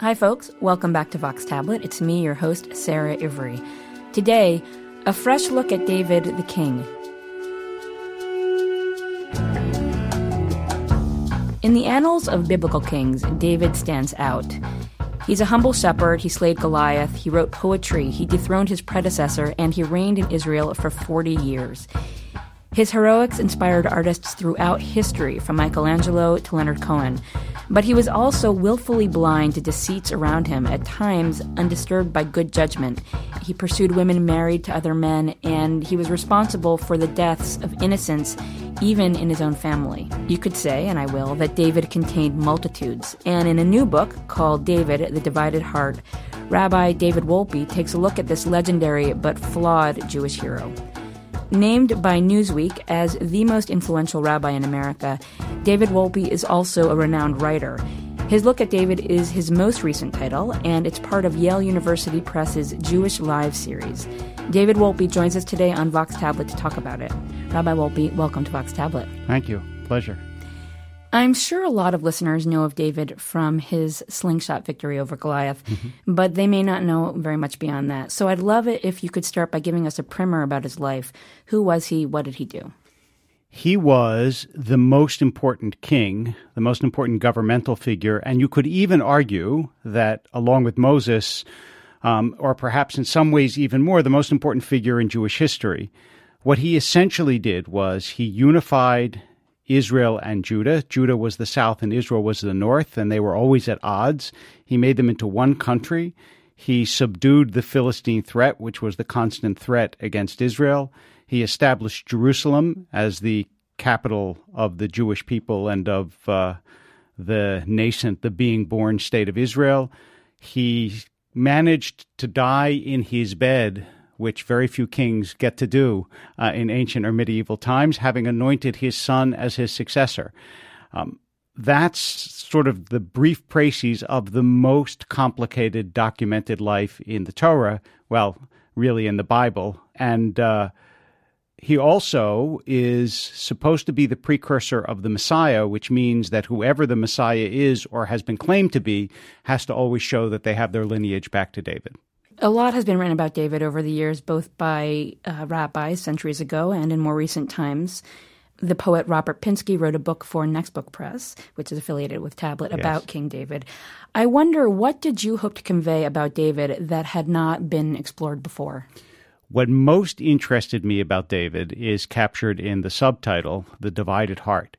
Hi, folks. Welcome back to Vox Tablet. It's me, your host, Sarah Ivry. Today, a fresh look at David the King. In the annals of biblical kings, David stands out. He's a humble shepherd, he slayed Goliath, he wrote poetry, he dethroned his predecessor, and he reigned in Israel for 40 years. His heroics inspired artists throughout history, from Michelangelo to Leonard Cohen. But he was also willfully blind to deceits around him, at times undisturbed by good judgment. He pursued women married to other men, and he was responsible for the deaths of innocents, even in his own family. You could say, and I will, that David contained multitudes. And in a new book called David, the Divided Heart, Rabbi David Wolpe takes a look at this legendary but flawed Jewish hero. Named by Newsweek as the most influential rabbi in America, David Wolpe is also a renowned writer. His look at David is his most recent title, and it's part of Yale University Press's Jewish Lives series. David Wolpe joins us today on Vox Tablet to talk about it. Rabbi Wolpe, welcome to Vox Tablet. Thank you. Pleasure. I'm sure a lot of listeners know of David from his slingshot victory over Goliath, mm-hmm. but they may not know very much beyond that. So I'd love it if you could start by giving us a primer about his life. Who was he? What did he do? He was the most important king, the most important governmental figure, and you could even argue that, along with Moses, um, or perhaps in some ways even more, the most important figure in Jewish history. What he essentially did was he unified Israel and Judah. Judah was the south and Israel was the north, and they were always at odds. He made them into one country. He subdued the Philistine threat, which was the constant threat against Israel. He established Jerusalem as the capital of the Jewish people and of uh, the nascent, the being born state of Israel. He managed to die in his bed which very few kings get to do uh, in ancient or medieval times, having anointed his son as his successor. Um, that's sort of the brief précis of the most complicated documented life in the Torah, well, really in the Bible. And uh, he also is supposed to be the precursor of the Messiah, which means that whoever the Messiah is or has been claimed to be has to always show that they have their lineage back to David. A lot has been written about David over the years, both by uh, rabbis centuries ago and in more recent times. The poet Robert Pinsky wrote a book for Nextbook Press, which is affiliated with Tablet, yes. about King David. I wonder, what did you hope to convey about David that had not been explored before? What most interested me about David is captured in the subtitle, The Divided Heart.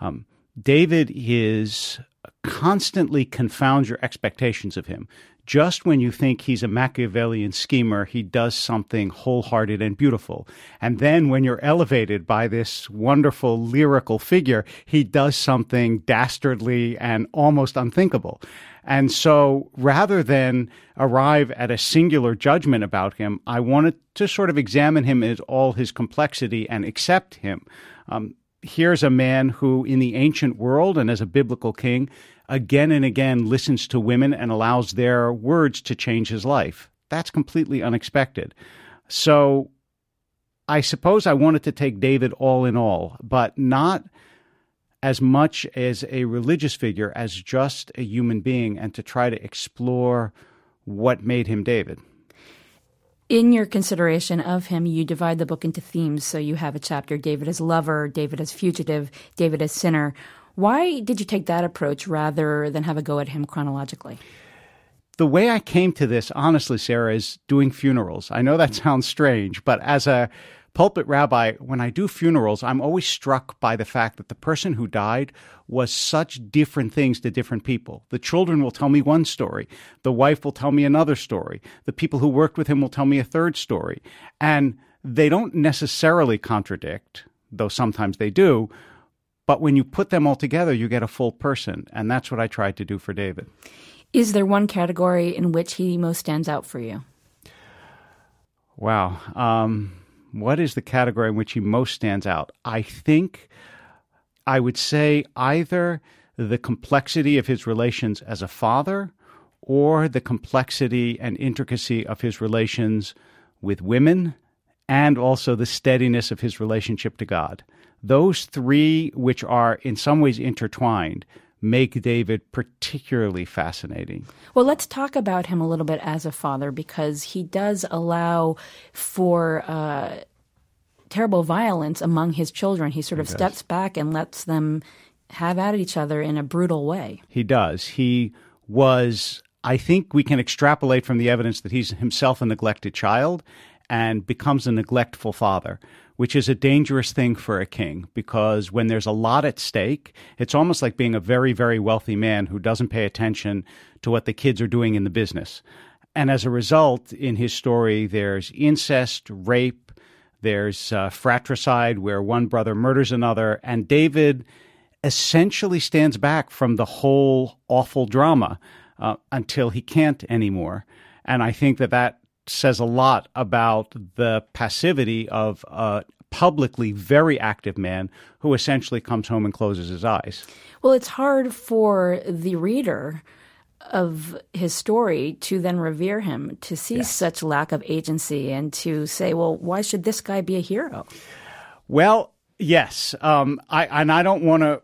Um, David is constantly confounds your expectations of him just when you think he's a Machiavellian schemer, he does something wholehearted and beautiful. And then when you're elevated by this wonderful lyrical figure, he does something dastardly and almost unthinkable. And so rather than arrive at a singular judgment about him, I wanted to sort of examine him as all his complexity and accept him. Um, here's a man who, in the ancient world and as a biblical king, again and again listens to women and allows their words to change his life. That's completely unexpected. So I suppose I wanted to take David all in all, but not as much as a religious figure as just a human being and to try to explore what made him David. In your consideration of him, you divide the book into themes. So you have a chapter David as lover, David as fugitive, David as sinner. Why did you take that approach rather than have a go at him chronologically? The way I came to this, honestly, Sarah, is doing funerals. I know that sounds strange, but as a pulpit rabbi, when I do funerals, I'm always struck by the fact that the person who died was such different things to different people. The children will tell me one story. The wife will tell me another story. The people who worked with him will tell me a third story. And they don't necessarily contradict, though sometimes they do, but when you put them all together, you get a full person. And that's what I tried to do for David. Is there one category in which he most stands out for you? Wow. Um, what is the category in which he most stands out? I think I would say either the complexity of his relations as a father or the complexity and intricacy of his relations with women and also the steadiness of his relationship to God. Those three, which are in some ways intertwined, make David particularly fascinating. Well, let's talk about him a little bit as a father because he does allow for uh, terrible violence among his children. He sort of steps back and lets them have at each other in a brutal way. He does. He was, I think we can extrapolate from the evidence that he's himself a neglected child and becomes a neglectful father which is a dangerous thing for a king because when there's a lot at stake, it's almost like being a very, very wealthy man who doesn't pay attention to what the kids are doing in the business. And as a result, in his story, there's incest, rape, there's uh, fratricide where one brother murders another, and David essentially stands back from the whole awful drama uh, until he can't anymore. And I think that that says a lot about the passivity of a publicly very active man who essentially comes home and closes his eyes. Well, it's hard for the reader of his story to then revere him, to see yes. such lack of agency, and to say, well, why should this guy be a hero? Well, yes. Um, I, and I don't want to.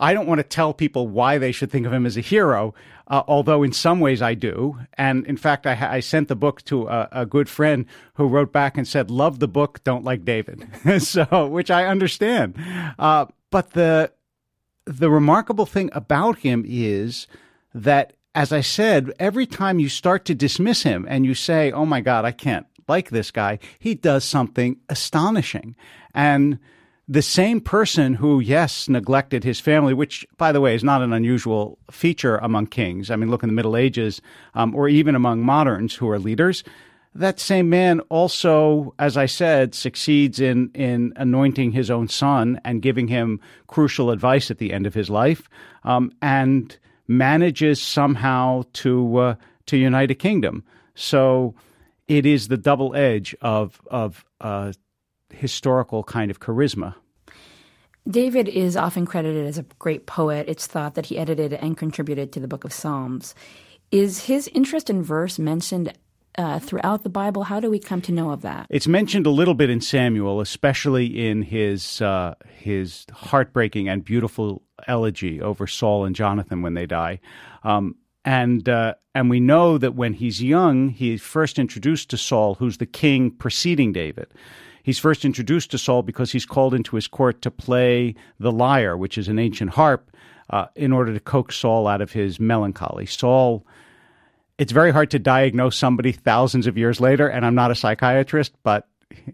I don't want to tell people why they should think of him as a hero, uh, although in some ways I do. And in fact, I, I sent the book to a, a, good friend who wrote back and said, "Love the book, don't like David." so, which I understand. Uh, but the the remarkable thing about him is that, as I said, every time you start to dismiss him and you say, "Oh my God, I can't like this guy," he does something astonishing and the same person who, yes, neglected his family, which, by the way, is not an unusual feature among kings. I mean, look in the Middle Ages, um, or even among moderns who are leaders. That same man also, as I said, succeeds in in anointing his own son and giving him crucial advice at the end of his life, um, and manages somehow to uh, to unite a kingdom. So it is the double edge of of uh, historical kind of charisma. David is often credited as a great poet. It's thought that he edited and contributed to the book of Psalms. Is his interest in verse mentioned uh, throughout the Bible? How do we come to know of that? It's mentioned a little bit in Samuel, especially in his uh, his heartbreaking and beautiful elegy over Saul and Jonathan when they die. Um, and uh, and we know that when he's young, he's first introduced to Saul, who's the king preceding David. He's first introduced to Saul because he's called into his court to play the lyre, which is an ancient harp, uh, in order to coax Saul out of his melancholy. Saul, it's very hard to diagnose somebody thousands of years later, and I'm not a psychiatrist, but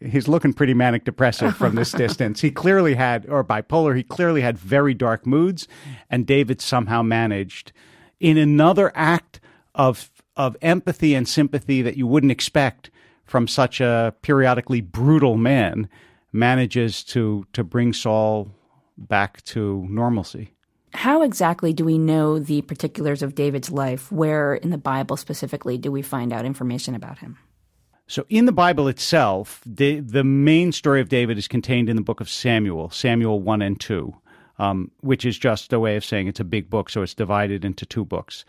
he's looking pretty manic depressive from this distance. He clearly had, or bipolar, he clearly had very dark moods, and David somehow managed in another act of of empathy and sympathy that you wouldn't expect from such a periodically brutal man manages to to bring Saul back to normalcy. How exactly do we know the particulars of David's life? Where in the Bible specifically do we find out information about him? So, in the Bible itself, the, the main story of David is contained in the book of Samuel, Samuel 1 and 2, um, which is just a way of saying it's a big book, so it's divided into two books.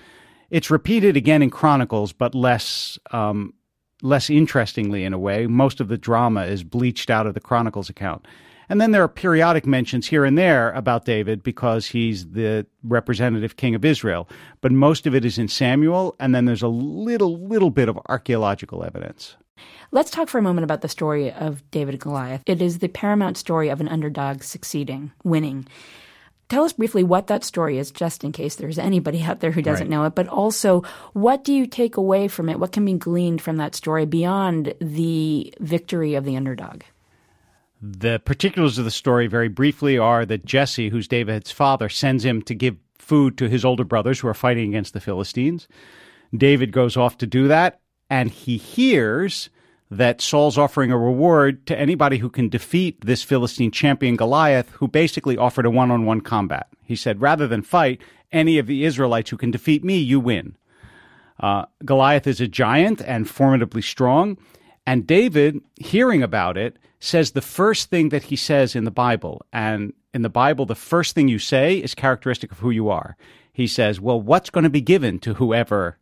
It's repeated again in Chronicles, but less um, less interestingly in a way. Most of the drama is bleached out of the Chronicles account. And then there are periodic mentions here and there about David because he's the representative king of Israel. But most of it is in Samuel, and then there's a little, little bit of archaeological evidence. Let's talk for a moment about the story of David and Goliath. It is the paramount story of an underdog succeeding, winning. Tell us briefly what that story is, just in case there's anybody out there who doesn't right. know it, but also what do you take away from it? What can be gleaned from that story beyond the victory of the underdog? The particulars of the story, very briefly, are that Jesse, who's David's father, sends him to give food to his older brothers who are fighting against the Philistines. David goes off to do that, and he hears that Saul's offering a reward to anybody who can defeat this Philistine champion Goliath, who basically offered a one on one combat. He said, rather than fight any of the Israelites who can defeat me, you win. Uh, Goliath is a giant and formidably strong. And David, hearing about it, says the first thing that he says in the Bible. And in the Bible, the first thing you say is characteristic of who you are. He says, Well, what's going to be given to whoever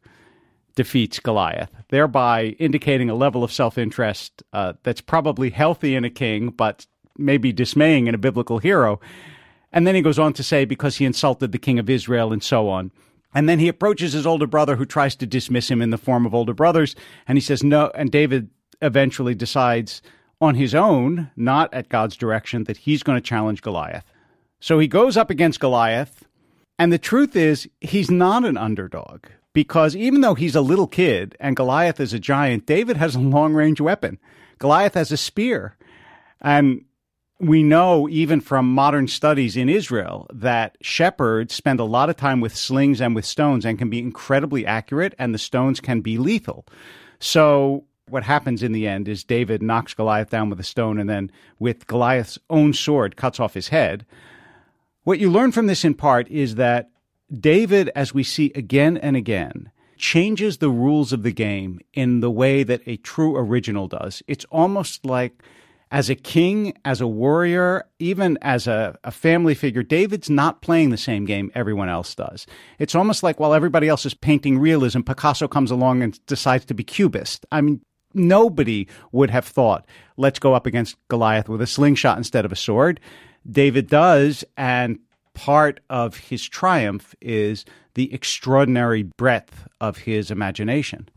defeats Goliath, thereby indicating a level of self interest uh, that's probably healthy in a king, but maybe dismaying in a biblical hero. And then he goes on to say, because he insulted the king of Israel and so on. And then he approaches his older brother who tries to dismiss him in the form of older brothers. And he says, no. And David eventually decides on his own, not at God's direction, that he's going to challenge Goliath. So he goes up against Goliath. And the truth is, he's not an underdog because even though he's a little kid and Goliath is a giant, David has a long range weapon. Goliath has a spear. And we know even from modern studies in Israel that shepherds spend a lot of time with slings and with stones and can be incredibly accurate, and the stones can be lethal. So, what happens in the end is David knocks Goliath down with a stone and then, with Goliath's own sword, cuts off his head. What you learn from this in part is that David, as we see again and again, changes the rules of the game in the way that a true original does. It's almost like as a king, as a warrior, even as a, a, family figure, David's not playing the same game everyone else does. It's almost like while everybody else is painting realism, Picasso comes along and decides to be cubist. I mean, nobody would have thought, let's go up against Goliath with a slingshot instead of a sword. David does, and part of his triumph is the extraordinary breadth of his imagination.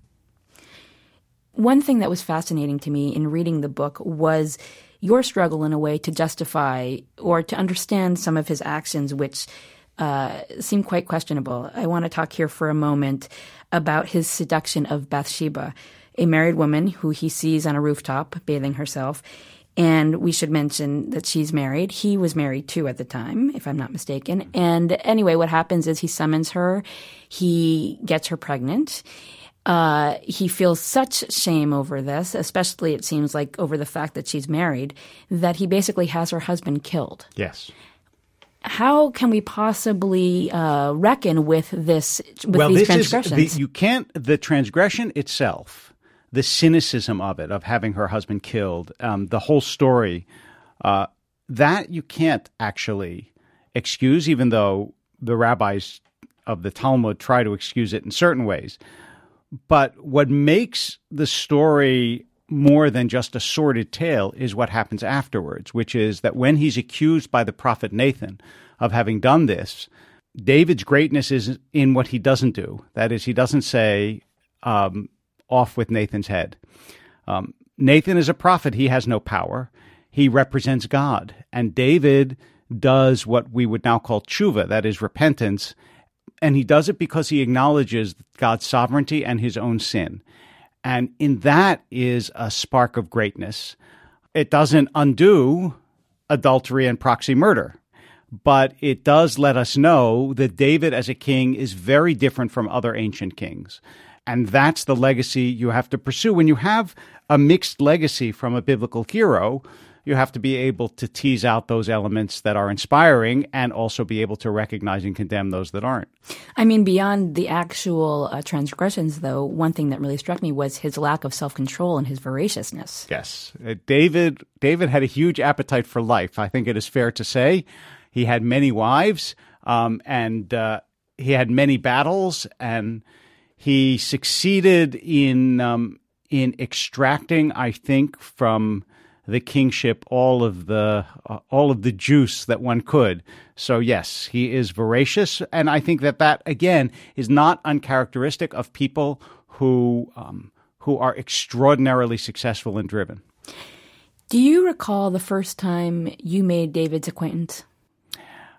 One thing that was fascinating to me in reading the book was your struggle in a way to justify or to understand some of his actions, which uh, seem quite questionable. I want to talk here for a moment about his seduction of Bathsheba, a married woman who he sees on a rooftop bathing herself. And we should mention that she's married. He was married too at the time, if I'm not mistaken. And anyway, what happens is he summons her, he gets her pregnant. Uh, he feels such shame over this, especially it seems like over the fact that she's married, that he basically has her husband killed. Yes. How can we possibly uh, reckon with this? With well, these this transgressions? is the, you can't. The transgression itself, the cynicism of it, of having her husband killed, um, the whole story, uh, that you can't actually excuse, even though the rabbis of the Talmud try to excuse it in certain ways. But what makes the story more than just a sordid tale is what happens afterwards, which is that when he's accused by the prophet Nathan of having done this, David's greatness is in what he doesn't do. That is, he doesn't say, um, off with Nathan's head. Um, Nathan is a prophet, he has no power. He represents God. And David does what we would now call tshuva, that is repentance, and he does it because he acknowledges God's sovereignty and his own sin. And in that is a spark of greatness. It doesn't undo adultery and proxy murder, but it does let us know that David as a king is very different from other ancient kings. And that's the legacy you have to pursue. When you have a mixed legacy from a biblical hero, you have to be able to tease out those elements that are inspiring and also be able to recognize and condemn those that aren't. I mean, beyond the actual uh, transgressions, though, one thing that really struck me was his lack of self control and his voraciousness. Yes, uh, David. David had a huge appetite for life. I think it is fair to say he had many wives, um, and uh, he had many battles, and he succeeded in um, in extracting, I think, from the kingship all of the uh, all of the juice that one could. So yes, he is voracious, and I think that that again is not uncharacteristic of people who um, who are extraordinarily successful and driven. Do you recall the first time you made David's acquaintance?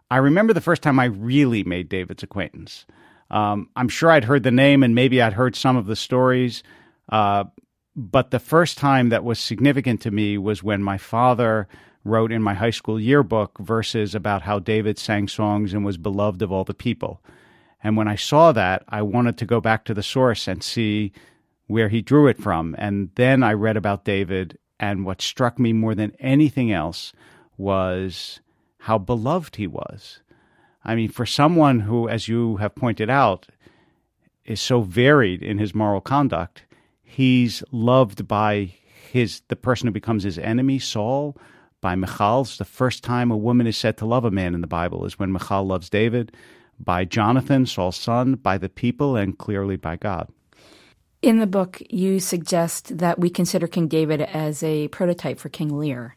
I remember the first time I really made David's acquaintance. Um, I'm sure I'd heard the name and maybe I'd heard some of the stories, uh, but the first time that was significant to me was when my father wrote in my high school yearbook verses about how David sang songs and was beloved of all the people. And when I saw that, I wanted to go back to the source and see where he drew it from. And then I read about David, and what struck me more than anything else was how beloved he was. I mean, for someone who, as you have pointed out, is so varied in his moral conduct, He's loved by his the person who becomes his enemy, Saul, by Michal. The first time a woman is said to love a man in the Bible is when Michal loves David, by Jonathan, Saul's son, by the people, and clearly by God. In the book, you suggest that we consider King David as a prototype for King Lear.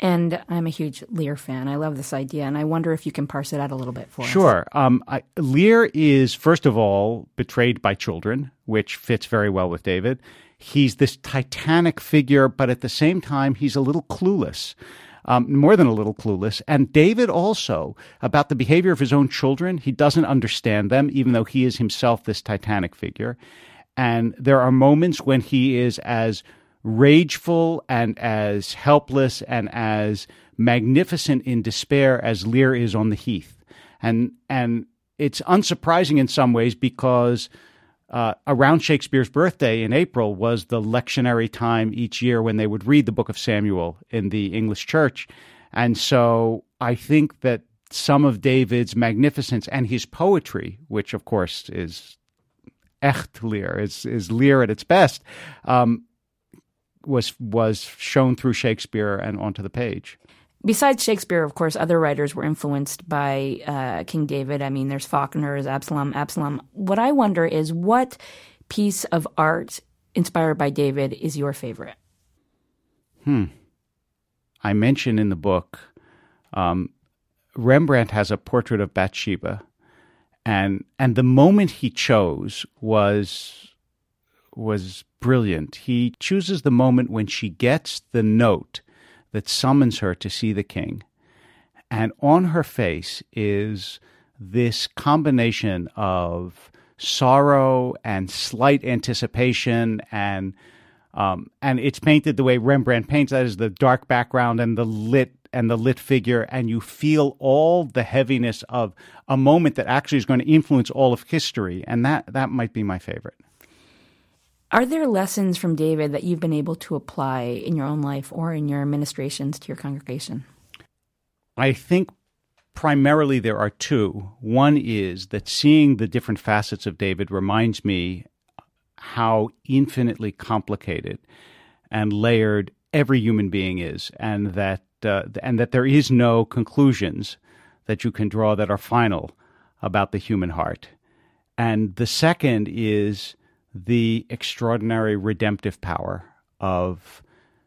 And I'm a huge Lear fan. I love this idea, and I wonder if you can parse it out a little bit for sure. us. Sure. Um, Lear is, first of all, betrayed by children, which fits very well with David. He's this titanic figure, but at the same time, he's a little clueless. Um, more than a little clueless. And David also, about the behavior of his own children, he doesn't understand them, even though he is himself this titanic figure. And there are moments when he is as rageful and as helpless and as magnificent in despair as Lear is on the heath. And and it's unsurprising in some ways because uh, around Shakespeare's birthday in April was the lectionary time each year when they would read the book of Samuel in the English church. And so I think that some of David's magnificence and his poetry, which of course is echt Lear, is, is Lear at its best, um, was was shown through Shakespeare and onto the page. Besides Shakespeare, of course, other writers were influenced by uh, King David. I mean, there's Faulkner's Absalom. Absalom. What I wonder is what piece of art inspired by David is your favorite? Hmm. I mention in the book um, Rembrandt has a portrait of Bathsheba, and and the moment he chose was was brilliant. He chooses the moment when she gets the note that summons her to see the king. And on her face is this combination of sorrow and slight anticipation and um, and it's painted the way Rembrandt paints that is the dark background and the lit and the lit figure and you feel all the heaviness of a moment that actually is going to influence all of history and that that might be my favorite are there lessons from David that you've been able to apply in your own life or in your ministrations to your congregation? I think primarily there are two. One is that seeing the different facets of David reminds me how infinitely complicated and layered every human being is, and that uh, and that there is no conclusions that you can draw that are final about the human heart. And the second is the extraordinary redemptive power of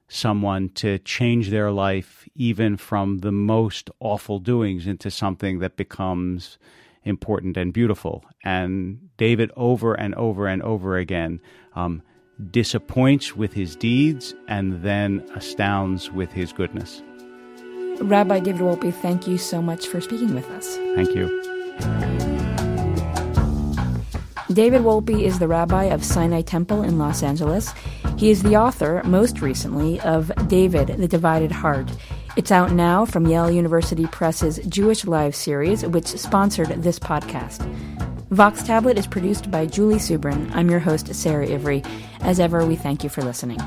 someone to change their life, even from the most awful doings, into something that becomes important and beautiful. And David, over and over and over again, um, disappoints with his deeds and then astounds with his goodness. Rabbi David Wolpe, thank you so much for speaking with us. Thank you. David Wolpe is the rabbi of Sinai Temple in Los Angeles. He is the author, most recently, of David, the Divided Heart. It's out now from Yale University Press's Jewish Lives series, which sponsored this podcast. Vox Tablet is produced by Julie Subrin. I'm your host, Sarah Ivry. As ever, we thank you for listening.